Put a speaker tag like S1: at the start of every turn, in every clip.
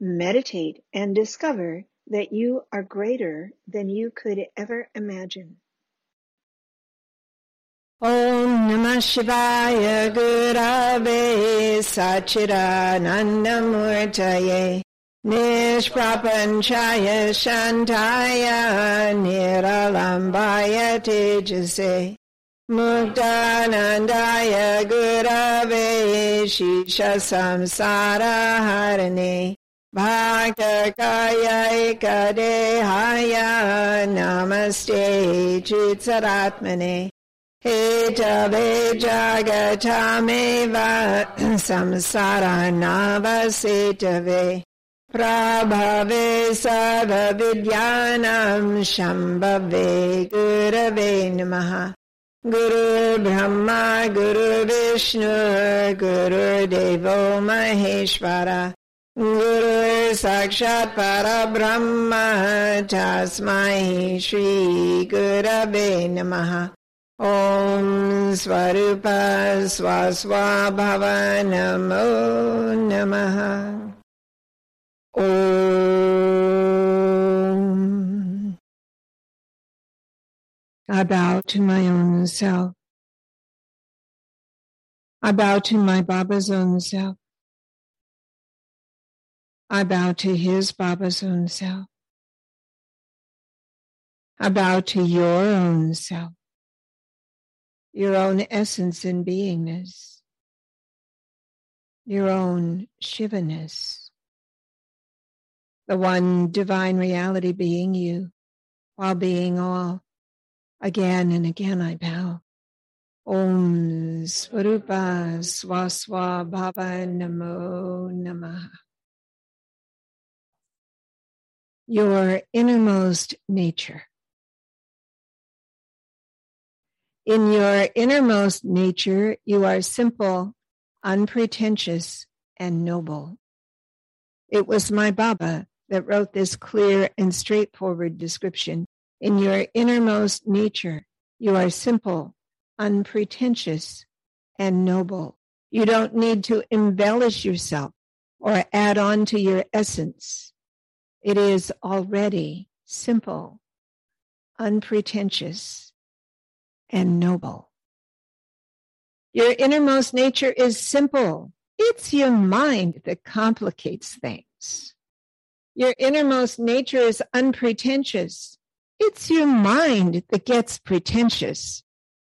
S1: Meditate and discover that you are greater than you could ever imagine.
S2: Om Namah Shivaya Gurave Sachidanandamurtaye Nishprapanchaya Shantaya Niralambaya Tejase Muktanandaya Gurave Shisha Samsara Harane भाटकायै करेहाय नमस्ते चित्सरात्मने हे च भेजागच्छामेव संसारानावसेटवे प्रभवे सर्वविद्यानां शम्भवे गुरवे नमः। गुरुर्ब्रह्मा गुरुर्विष्णु गुरुर्देवो Maheshwara. Tasmai Shri Gurave Namaha Om Svarupa Swaswa Bhava Namo Namaha Om I bow to my own self. I bow to my Baba's own self. I bow to his Baba's own self. I bow to your own self, your own essence and beingness, your own Shivaness, the one divine reality being you while being all. Again and again I bow. Om Swarupa Swaswa Bhava Namo Namaha. Your innermost nature. In your innermost nature, you are simple, unpretentious, and noble. It was my Baba that wrote this clear and straightforward description. In your innermost nature, you are simple, unpretentious, and noble. You don't need to embellish yourself or add on to your essence. It is already simple, unpretentious, and noble. Your innermost nature is simple. It's your mind that complicates things. Your innermost nature is unpretentious. It's your mind that gets pretentious,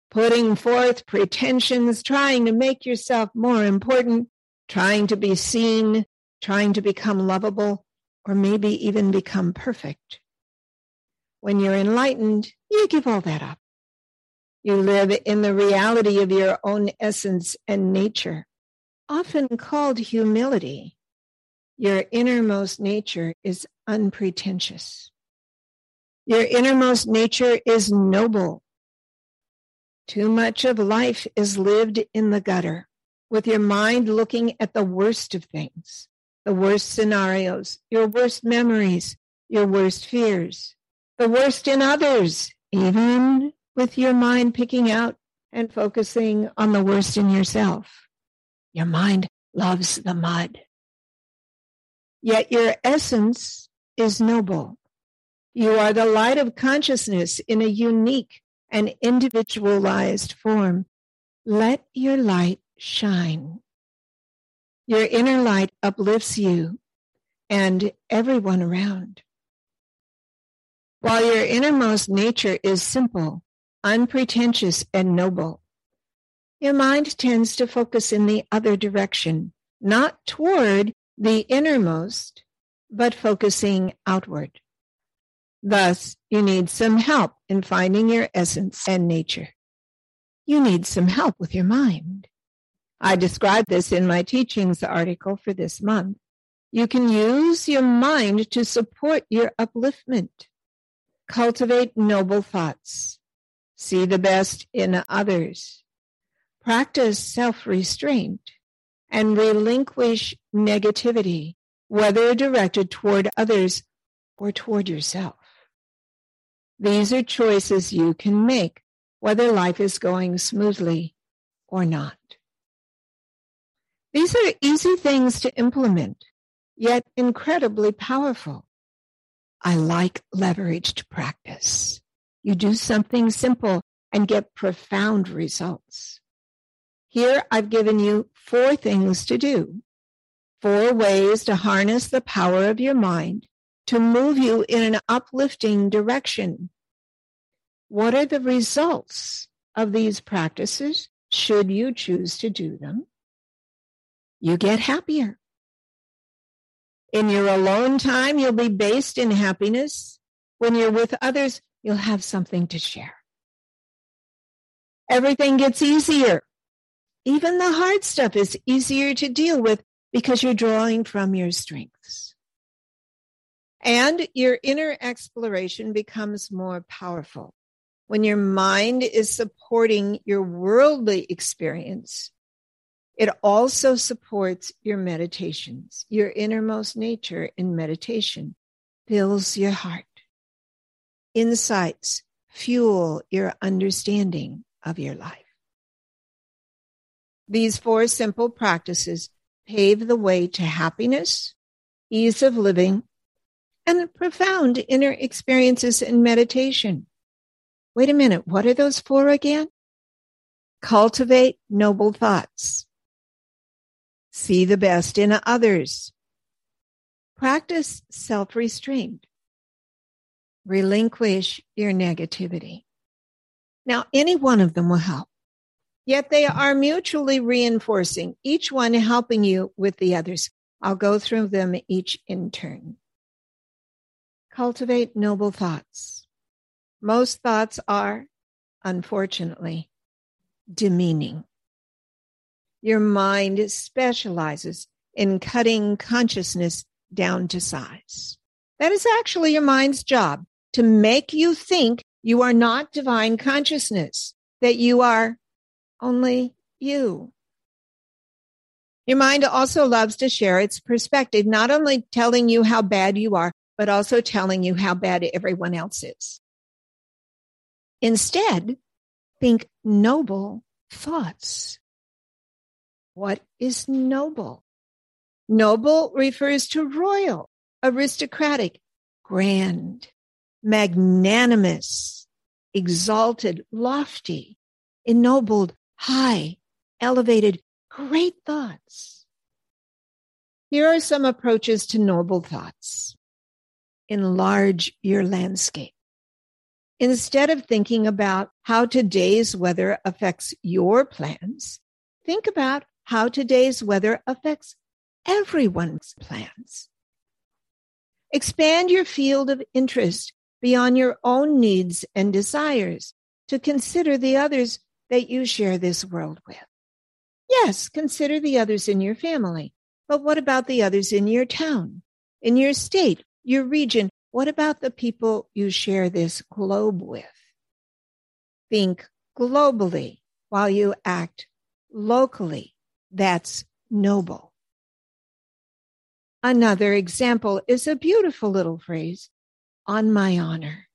S2: putting forth pretensions, trying to make yourself more important, trying to be seen, trying to become lovable, or maybe even become perfect. When you're enlightened, you give all that up. You live in the reality of your own essence and nature, often called humility. Your innermost nature is unpretentious. Your innermost nature is noble. Too much of life is lived in the gutter, with your mind looking at the worst of things, the worst scenarios, your worst memories, your worst fears, the worst in others, even with your mind picking out and focusing on the worst in yourself. Your mind loves the mud. Yet your essence is noble. You are the light of consciousness in a unique and individualized form. Let your light shine. Your inner light uplifts you and everyone around. While your innermost nature is simple, unpretentious, and noble, your mind tends to focus in the other direction, not toward the innermost, but focusing outward. Thus, you need some help in finding your essence and nature. You need some help with your mind. I describe this in my teachings article for this month. You can use your mind to support your upliftment. Cultivate noble thoughts. See the best in others. Practice self-restraint and relinquish negativity, whether directed toward others or toward yourself. These are choices you can make, whether life is going smoothly or not. These are easy things to implement, yet incredibly powerful. I like leveraged practice. You do something simple and get profound results. Here I've given you four things to do, four ways to harness the power of your mind to move you in an uplifting direction. What are the results of these practices should you choose to do them? You get happier. In your alone time, you'll be based in happiness. When you're with others, you'll have something to share. Everything gets easier. Even the hard stuff is easier to deal with because you're drawing from your strengths. And your inner exploration becomes more powerful. When your mind is supporting your worldly experience, it also supports your meditations. Your innermost nature in meditation fills your heart. Insights fuel your understanding of your life. These four simple practices pave the way to happiness, ease of living, and profound inner experiences in meditation. Wait a minute, what are those four again? Cultivate noble thoughts. See the best in others. Practice self restraint. Relinquish your negativity. Now, any one of them will help. Yet they are mutually reinforcing, each one helping you with the others. I'll go through them each in turn. Cultivate noble thoughts. Most thoughts are, unfortunately, demeaning. Your mind specializes in cutting consciousness down to size. That is actually your mind's job to make you think you are not divine consciousness, that you are only you. Your mind also loves to share its perspective, not only telling you how bad you are, but also telling you how bad everyone else is. Instead, think noble thoughts. What is noble? Noble refers to royal, aristocratic, grand, magnanimous, exalted, lofty, ennobled, high, elevated, great thoughts. Here are some approaches to noble thoughts. Enlarge your landscape. Instead of thinking about how today's weather affects your plans, think about how today's weather affects everyone's plans. Expand your field of interest beyond your own needs and desires to consider the others that you share this world with. Yes, consider the others in your family, but what about the others in your town, in your state, your region? What about the people you share this globe with? Think globally while you act locally. That's noble. Another example is a beautiful little phrase, on my honor.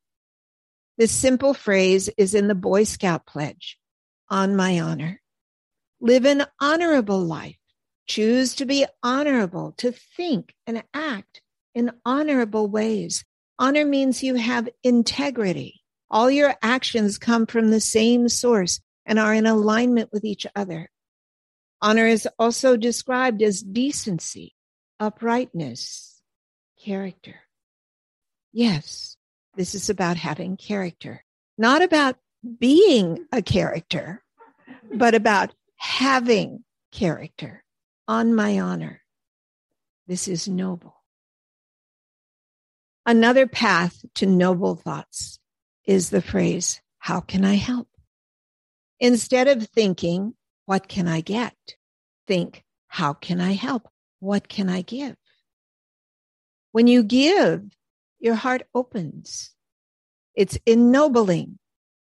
S2: This simple phrase is in the Boy Scout pledge on my honor. Live an honorable life. Choose to be honorable, to think and act in honorable ways. Honor means you have integrity. All your actions come from the same source and are in alignment with each other. Honor is also described as decency, uprightness, character. Yes, This is about having character, not about being a character, but about having character on my honor. This is noble. Another path to noble thoughts is the phrase, how can I help? Instead of thinking, what can I get? Think, how can I help? What can I give? When you give, your heart opens. It's ennobling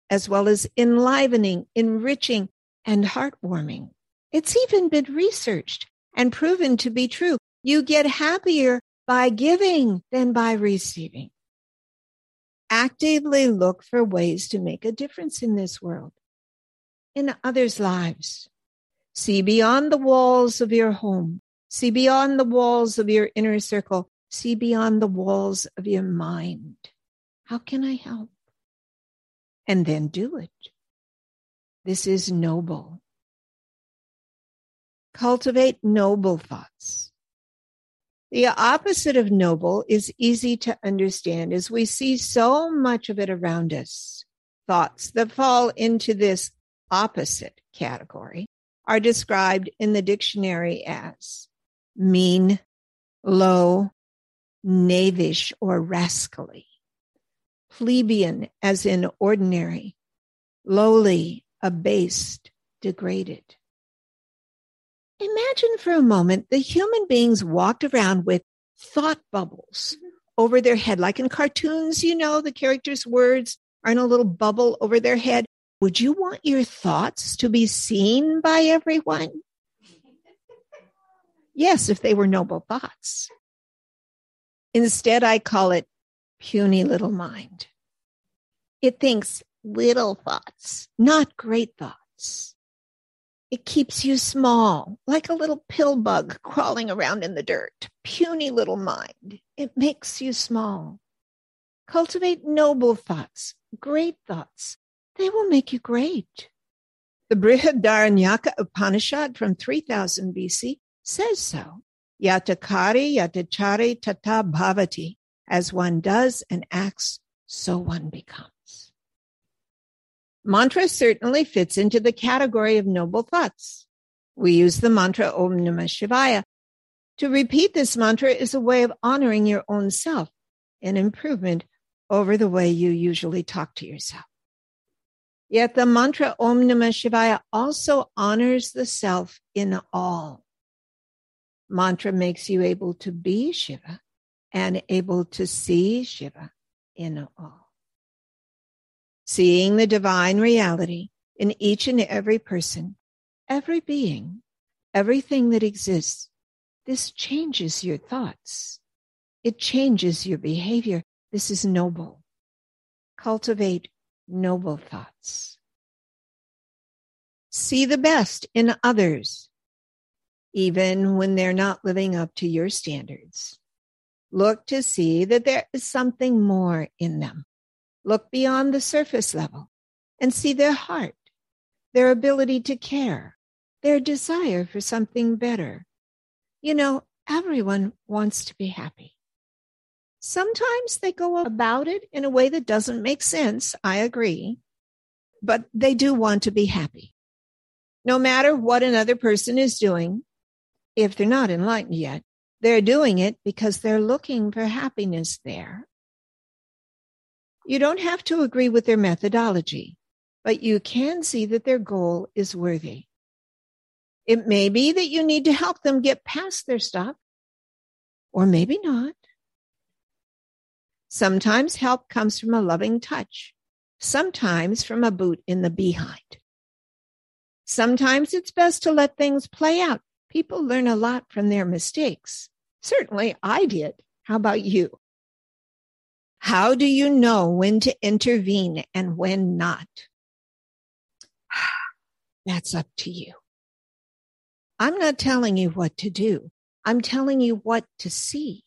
S2: as well as enlivening, enriching, and heartwarming. It's even been researched and proven to be true. You get happier by giving than by receiving. Actively look for ways to make a difference in this world, in others' lives. See beyond the walls of your home. See beyond the walls of your inner circle. See beyond the walls of your mind. How can I help? And then do it. This is noble. Cultivate noble thoughts. The opposite of noble is easy to understand as we see so much of it around us. Thoughts that fall into this opposite category are described in the dictionary as mean, low, knavish, or rascally, plebeian, as in ordinary, lowly, abased, degraded. Imagine for a moment the human beings walked around with thought bubbles mm-hmm. over their head, like in cartoons, you know, the characters' words are in a little bubble over their head. Would you want your thoughts to be seen by everyone? Yes, if they were noble thoughts. Instead, I call it puny little mind. It thinks little thoughts, not great thoughts. It keeps you small, like a little pill bug crawling around in the dirt. Puny little mind. It makes you small. Cultivate noble thoughts, great thoughts. They will make you great. The Brihadaranyaka Upanishad from 3000 BC says so. Yatakari yatachari tata bhavati. As one does and acts, so one becomes. Mantra certainly fits into the category of noble thoughts. We use the mantra Om Namah Shivaya. To repeat this mantra is a way of honoring your own self, an improvement over the way you usually talk to yourself. Yet the mantra Om Namah Shivaya also honors the self in all. Mantra makes you able to be Shiva and able to see Shiva in all seeing the divine reality in each and every person, every being, everything that exists. This changes your thoughts. It changes your behavior. This is noble. Cultivate noble thoughts. See the best in others, even when they're not living up to your standards. Look to see that there is something more in them look beyond the surface level and see their heart, their ability to care, their desire for something better. You know, everyone wants to be happy. Sometimes they go about it in a way that doesn't make sense. I agree. But they do want to be happy. No matter what another person is doing, if they're not enlightened yet, they're doing it because they're looking for happiness there. You don't have to agree with their methodology, but you can see that their goal is worthy. It may be that you need to help them get past their stuff, or maybe not. Sometimes help comes from a loving touch, sometimes from a boot in the behind. Sometimes it's best to let things play out. People learn a lot from their mistakes. Certainly I did. How about you? How do you know when to intervene and when not? That's up to you. I'm not telling you what to do. I'm telling you what to see.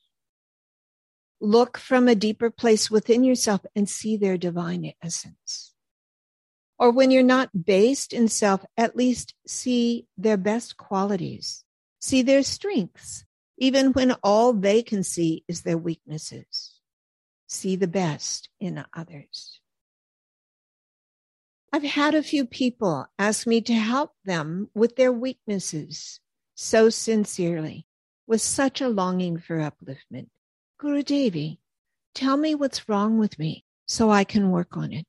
S2: Look from a deeper place within yourself and see their divine essence. Or when you're not based in self, at least see their best qualities, see their strengths, even when all they can see is their weaknesses. See the best in others. I've had a few people ask me to help them with their weaknesses so sincerely, with such a longing for upliftment. Gurudevi, tell me what's wrong with me so I can work on it.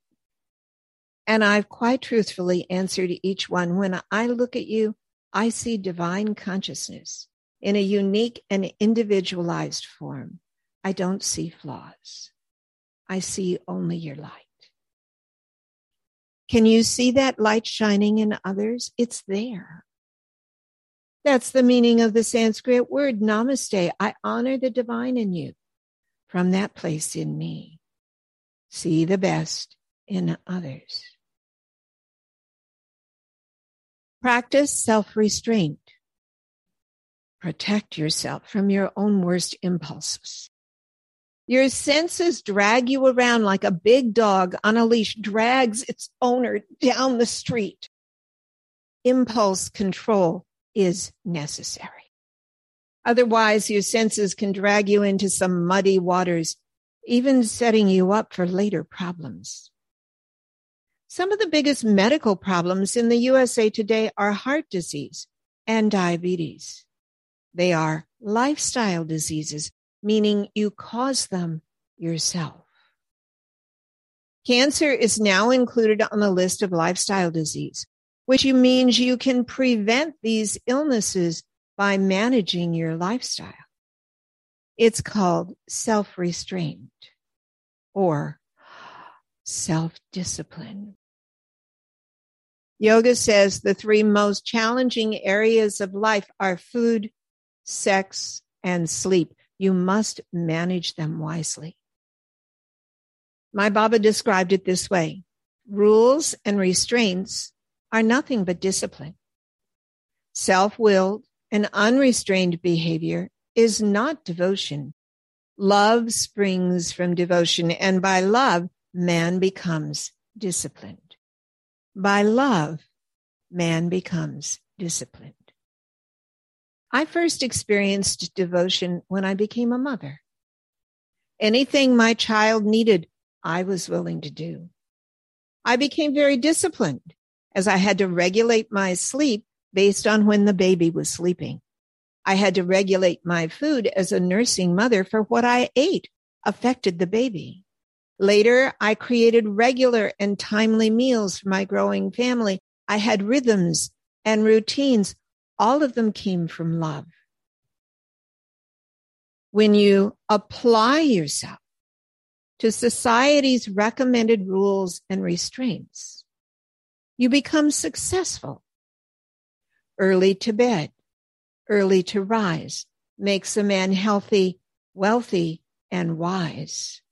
S2: And I've quite truthfully answered each one when I look at you, I see divine consciousness in a unique and individualized form. I don't see flaws. I see only your light. Can you see that light shining in others? It's there. That's the meaning of the Sanskrit word namaste. I honor the divine in you from that place in me. See the best in others. Practice self restraint. Protect yourself from your own worst impulses. Your senses drag you around like a big dog on a leash drags its owner down the street. Impulse control is necessary. Otherwise, your senses can drag you into some muddy waters, even setting you up for later problems. Some of the biggest medical problems in the USA today are heart disease and diabetes. They are lifestyle diseases meaning you cause them yourself. Cancer is now included on the list of lifestyle disease, which means you can prevent these illnesses by managing your lifestyle. It's called self restraint or self discipline. Yoga says the three most challenging areas of life are food, sex, and sleep. You must manage them wisely. My Baba described it this way. Rules and restraints are nothing but discipline. Self-willed and unrestrained behavior is not devotion. Love springs from devotion and by love, man becomes disciplined. By love, man becomes disciplined. I first experienced devotion when I became a mother. Anything my child needed, I was willing to do. I became very disciplined as I had to regulate my sleep based on when the baby was sleeping. I had to regulate my food as a nursing mother for what I ate affected the baby. Later, I created regular and timely meals for my growing family. I had rhythms and routines all of them came from love. When you apply yourself to society's recommended rules and restraints, you become successful. Early to bed, early to rise makes a man healthy, wealthy, and wise.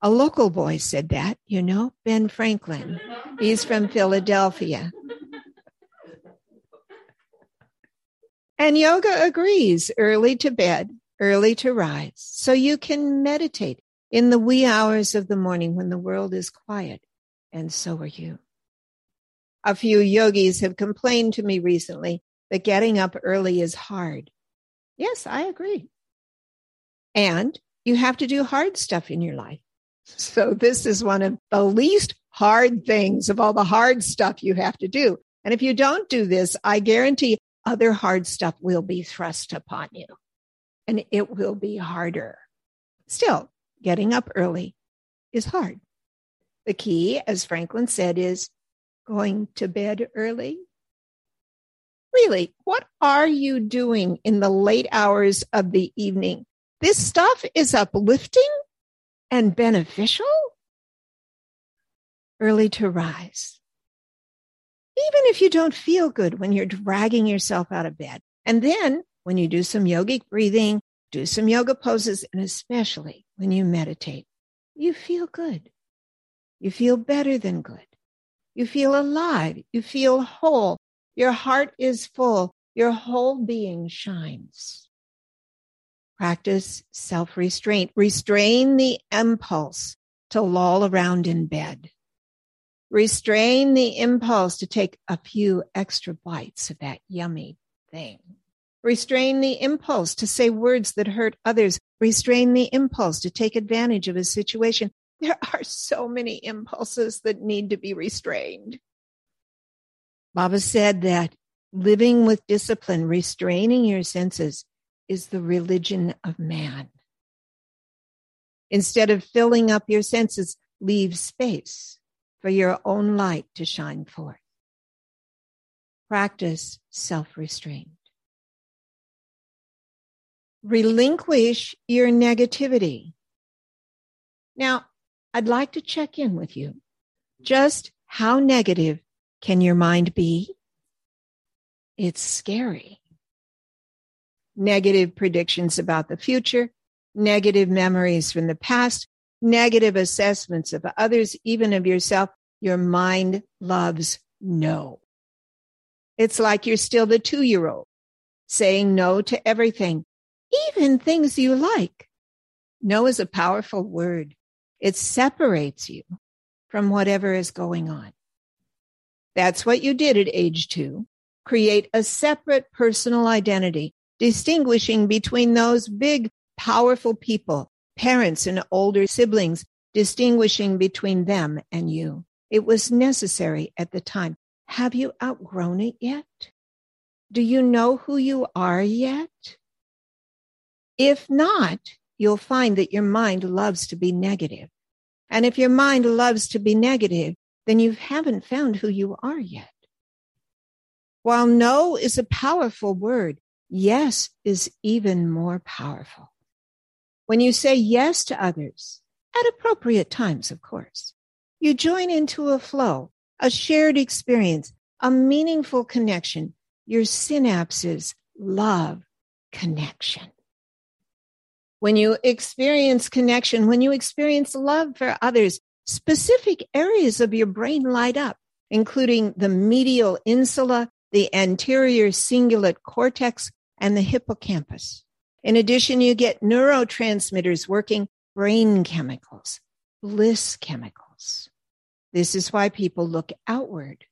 S2: A local boy said that, you know, Ben Franklin. He's from Philadelphia. And yoga agrees early to bed, early to rise. So you can meditate in the wee hours of the morning when the world is quiet. And so are you. A few yogis have complained to me recently that getting up early is hard. Yes, I agree. And you have to do hard stuff in your life. So this is one of the least hard things of all the hard stuff you have to do. And if you don't do this, I guarantee other hard stuff will be thrust upon you and it will be harder. Still, getting up early is hard. The key, as Franklin said, is going to bed early. Really, what are you doing in the late hours of the evening? This stuff is uplifting and beneficial. Early to rise even if you don't feel good when you're dragging yourself out of bed. And then when you do some yogic breathing, do some yoga poses, and especially when you meditate, you feel good. You feel better than good. You feel alive. You feel whole. Your heart is full. Your whole being shines. Practice self restraint. Restrain the impulse to loll around in bed. Restrain the impulse to take a few extra bites of that yummy thing. Restrain the impulse to say words that hurt others. Restrain the impulse to take advantage of a situation. There are so many impulses that need to be restrained. Baba said that living with discipline, restraining your senses, is the religion of man. Instead of filling up your senses, leave space for your own light to shine forth. Practice self restraint. Relinquish your negativity. Now, I'd like to check in with you. Just how negative can your mind be? It's scary. Negative predictions about the future, negative memories from the past, negative assessments of others, even of yourself. Your mind loves no. It's like you're still the two year old saying no to everything, even things you like. No is a powerful word. It separates you from whatever is going on. That's what you did at age two. Create a separate personal identity, distinguishing between those big, powerful people, parents and older siblings, distinguishing between them and you. It was necessary at the time. Have you outgrown it yet? Do you know who you are yet? If not, you'll find that your mind loves to be negative. And if your mind loves to be negative, then you haven't found who you are yet. While no is a powerful word, yes is even more powerful. When you say yes to others, at appropriate times, of course, you join into a flow, a shared experience, a meaningful connection. Your synapses love connection. When you experience connection, when you experience love for others, specific areas of your brain light up, including the medial insula, the anterior cingulate cortex, and the hippocampus. In addition, you get neurotransmitters working, brain chemicals, bliss chemicals. This is why people look outward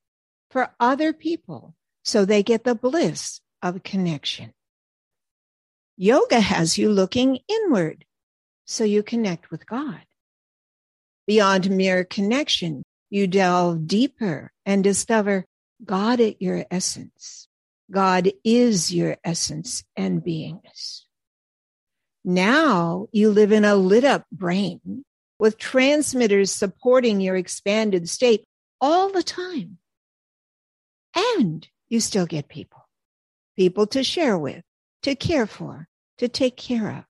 S2: for other people so they get the bliss of connection. Yoga has you looking inward so you connect with God. Beyond mere connection, you delve deeper and discover God at your essence. God is your essence and beingness. Now you live in a lit up brain with transmitters supporting your expanded state all the time. And you still get people, people to share with, to care for, to take care of.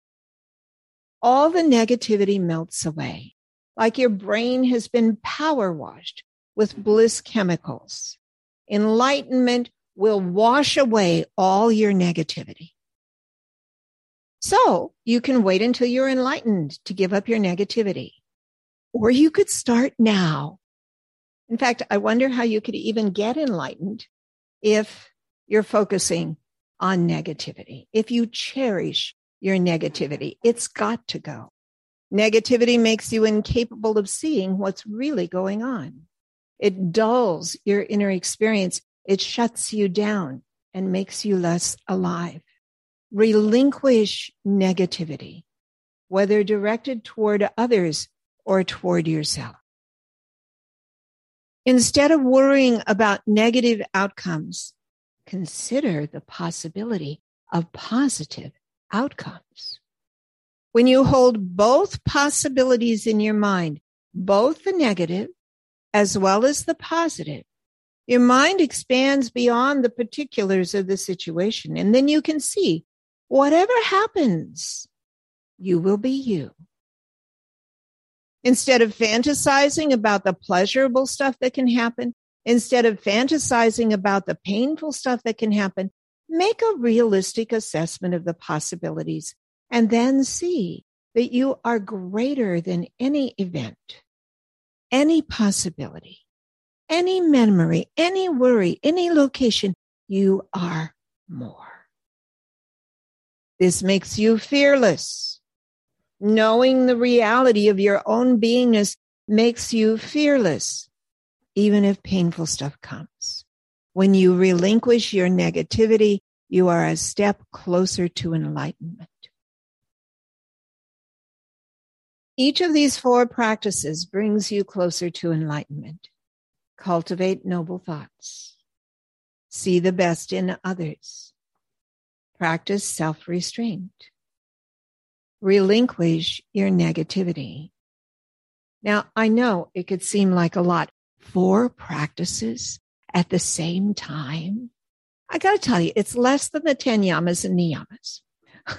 S2: All the negativity melts away like your brain has been power washed with bliss chemicals. Enlightenment will wash away all your negativity. So you can wait until you're enlightened to give up your negativity. Or you could start now. In fact, I wonder how you could even get enlightened if you're focusing on negativity. If you cherish your negativity, it's got to go. Negativity makes you incapable of seeing what's really going on. It dulls your inner experience. It shuts you down and makes you less alive relinquish negativity, whether directed toward others or toward yourself. Instead of worrying about negative outcomes, consider the possibility of positive outcomes. When you hold both possibilities in your mind, both the negative as well as the positive, your mind expands beyond the particulars of the situation. And then you can see whatever happens, you will be you. Instead of fantasizing about the pleasurable stuff that can happen, instead of fantasizing about the painful stuff that can happen, make a realistic assessment of the possibilities and then see that you are greater than any event, any possibility, any memory, any worry, any location. You are more. This makes you fearless. Knowing the reality of your own beingness makes you fearless, even if painful stuff comes. When you relinquish your negativity, you are a step closer to enlightenment. Each of these four practices brings you closer to enlightenment. Cultivate noble thoughts. See the best in others. Practice self restraint. Relinquish your negativity. Now, I know it could seem like a lot. Four practices at the same time. I got to tell you, it's less than the 10 yamas and niyamas.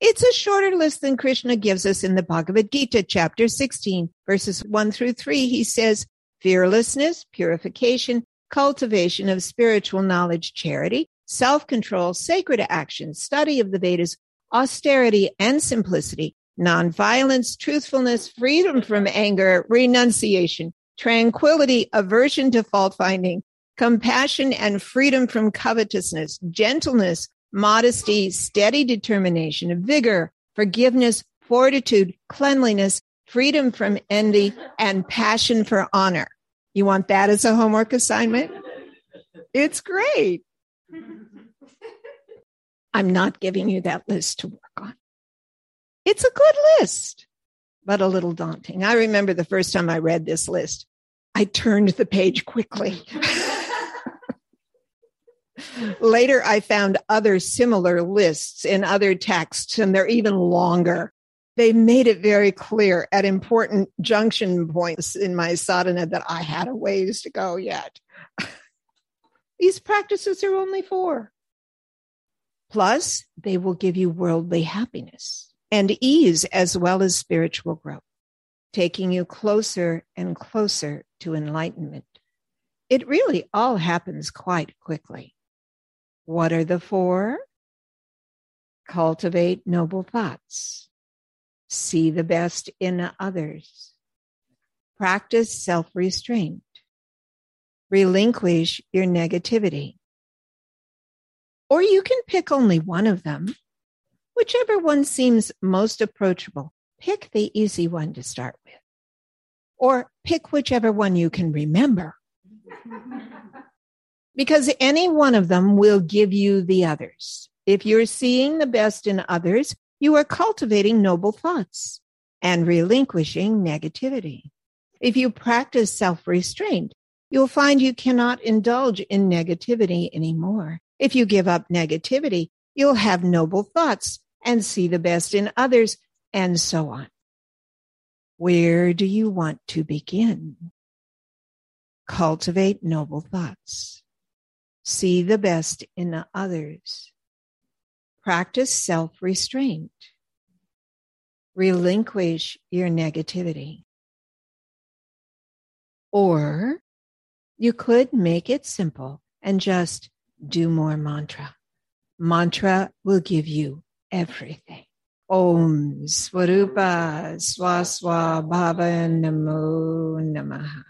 S2: it's a shorter list than Krishna gives us in the Bhagavad Gita, chapter 16, verses 1 through 3. He says, fearlessness, purification, cultivation of spiritual knowledge, charity, self-control, sacred action, study of the Vedas, austerity and simplicity, nonviolence, truthfulness, freedom from anger, renunciation, tranquility, aversion to fault finding, compassion and freedom from covetousness, gentleness, modesty, steady determination, vigor, forgiveness, fortitude, cleanliness, freedom from envy, and passion for honor. You want that as a homework assignment? It's great. I'm not giving you that list to work on. It's a good list, but a little daunting. I remember the first time I read this list, I turned the page quickly. Later, I found other similar lists in other texts, and they're even longer. They made it very clear at important junction points in my sadhana that I had a ways to go yet. These practices are only four. Plus, they will give you worldly happiness and ease as well as spiritual growth, taking you closer and closer to enlightenment. It really all happens quite quickly. What are the four? Cultivate noble thoughts. See the best in others. Practice self restraint. Relinquish your negativity. Or you can pick only one of them, whichever one seems most approachable. Pick the easy one to start with. Or pick whichever one you can remember because any one of them will give you the others. If you're seeing the best in others, you are cultivating noble thoughts and relinquishing negativity. If you practice self restraint, you'll find you cannot indulge in negativity anymore. If you give up negativity, you'll have noble thoughts and see the best in others and so on. Where do you want to begin? Cultivate noble thoughts. See the best in others. Practice self restraint. Relinquish your negativity. Or you could make it simple and just do more mantra. Mantra will give you everything. Om Swarupa Swaswa Bhava Namo Namaha.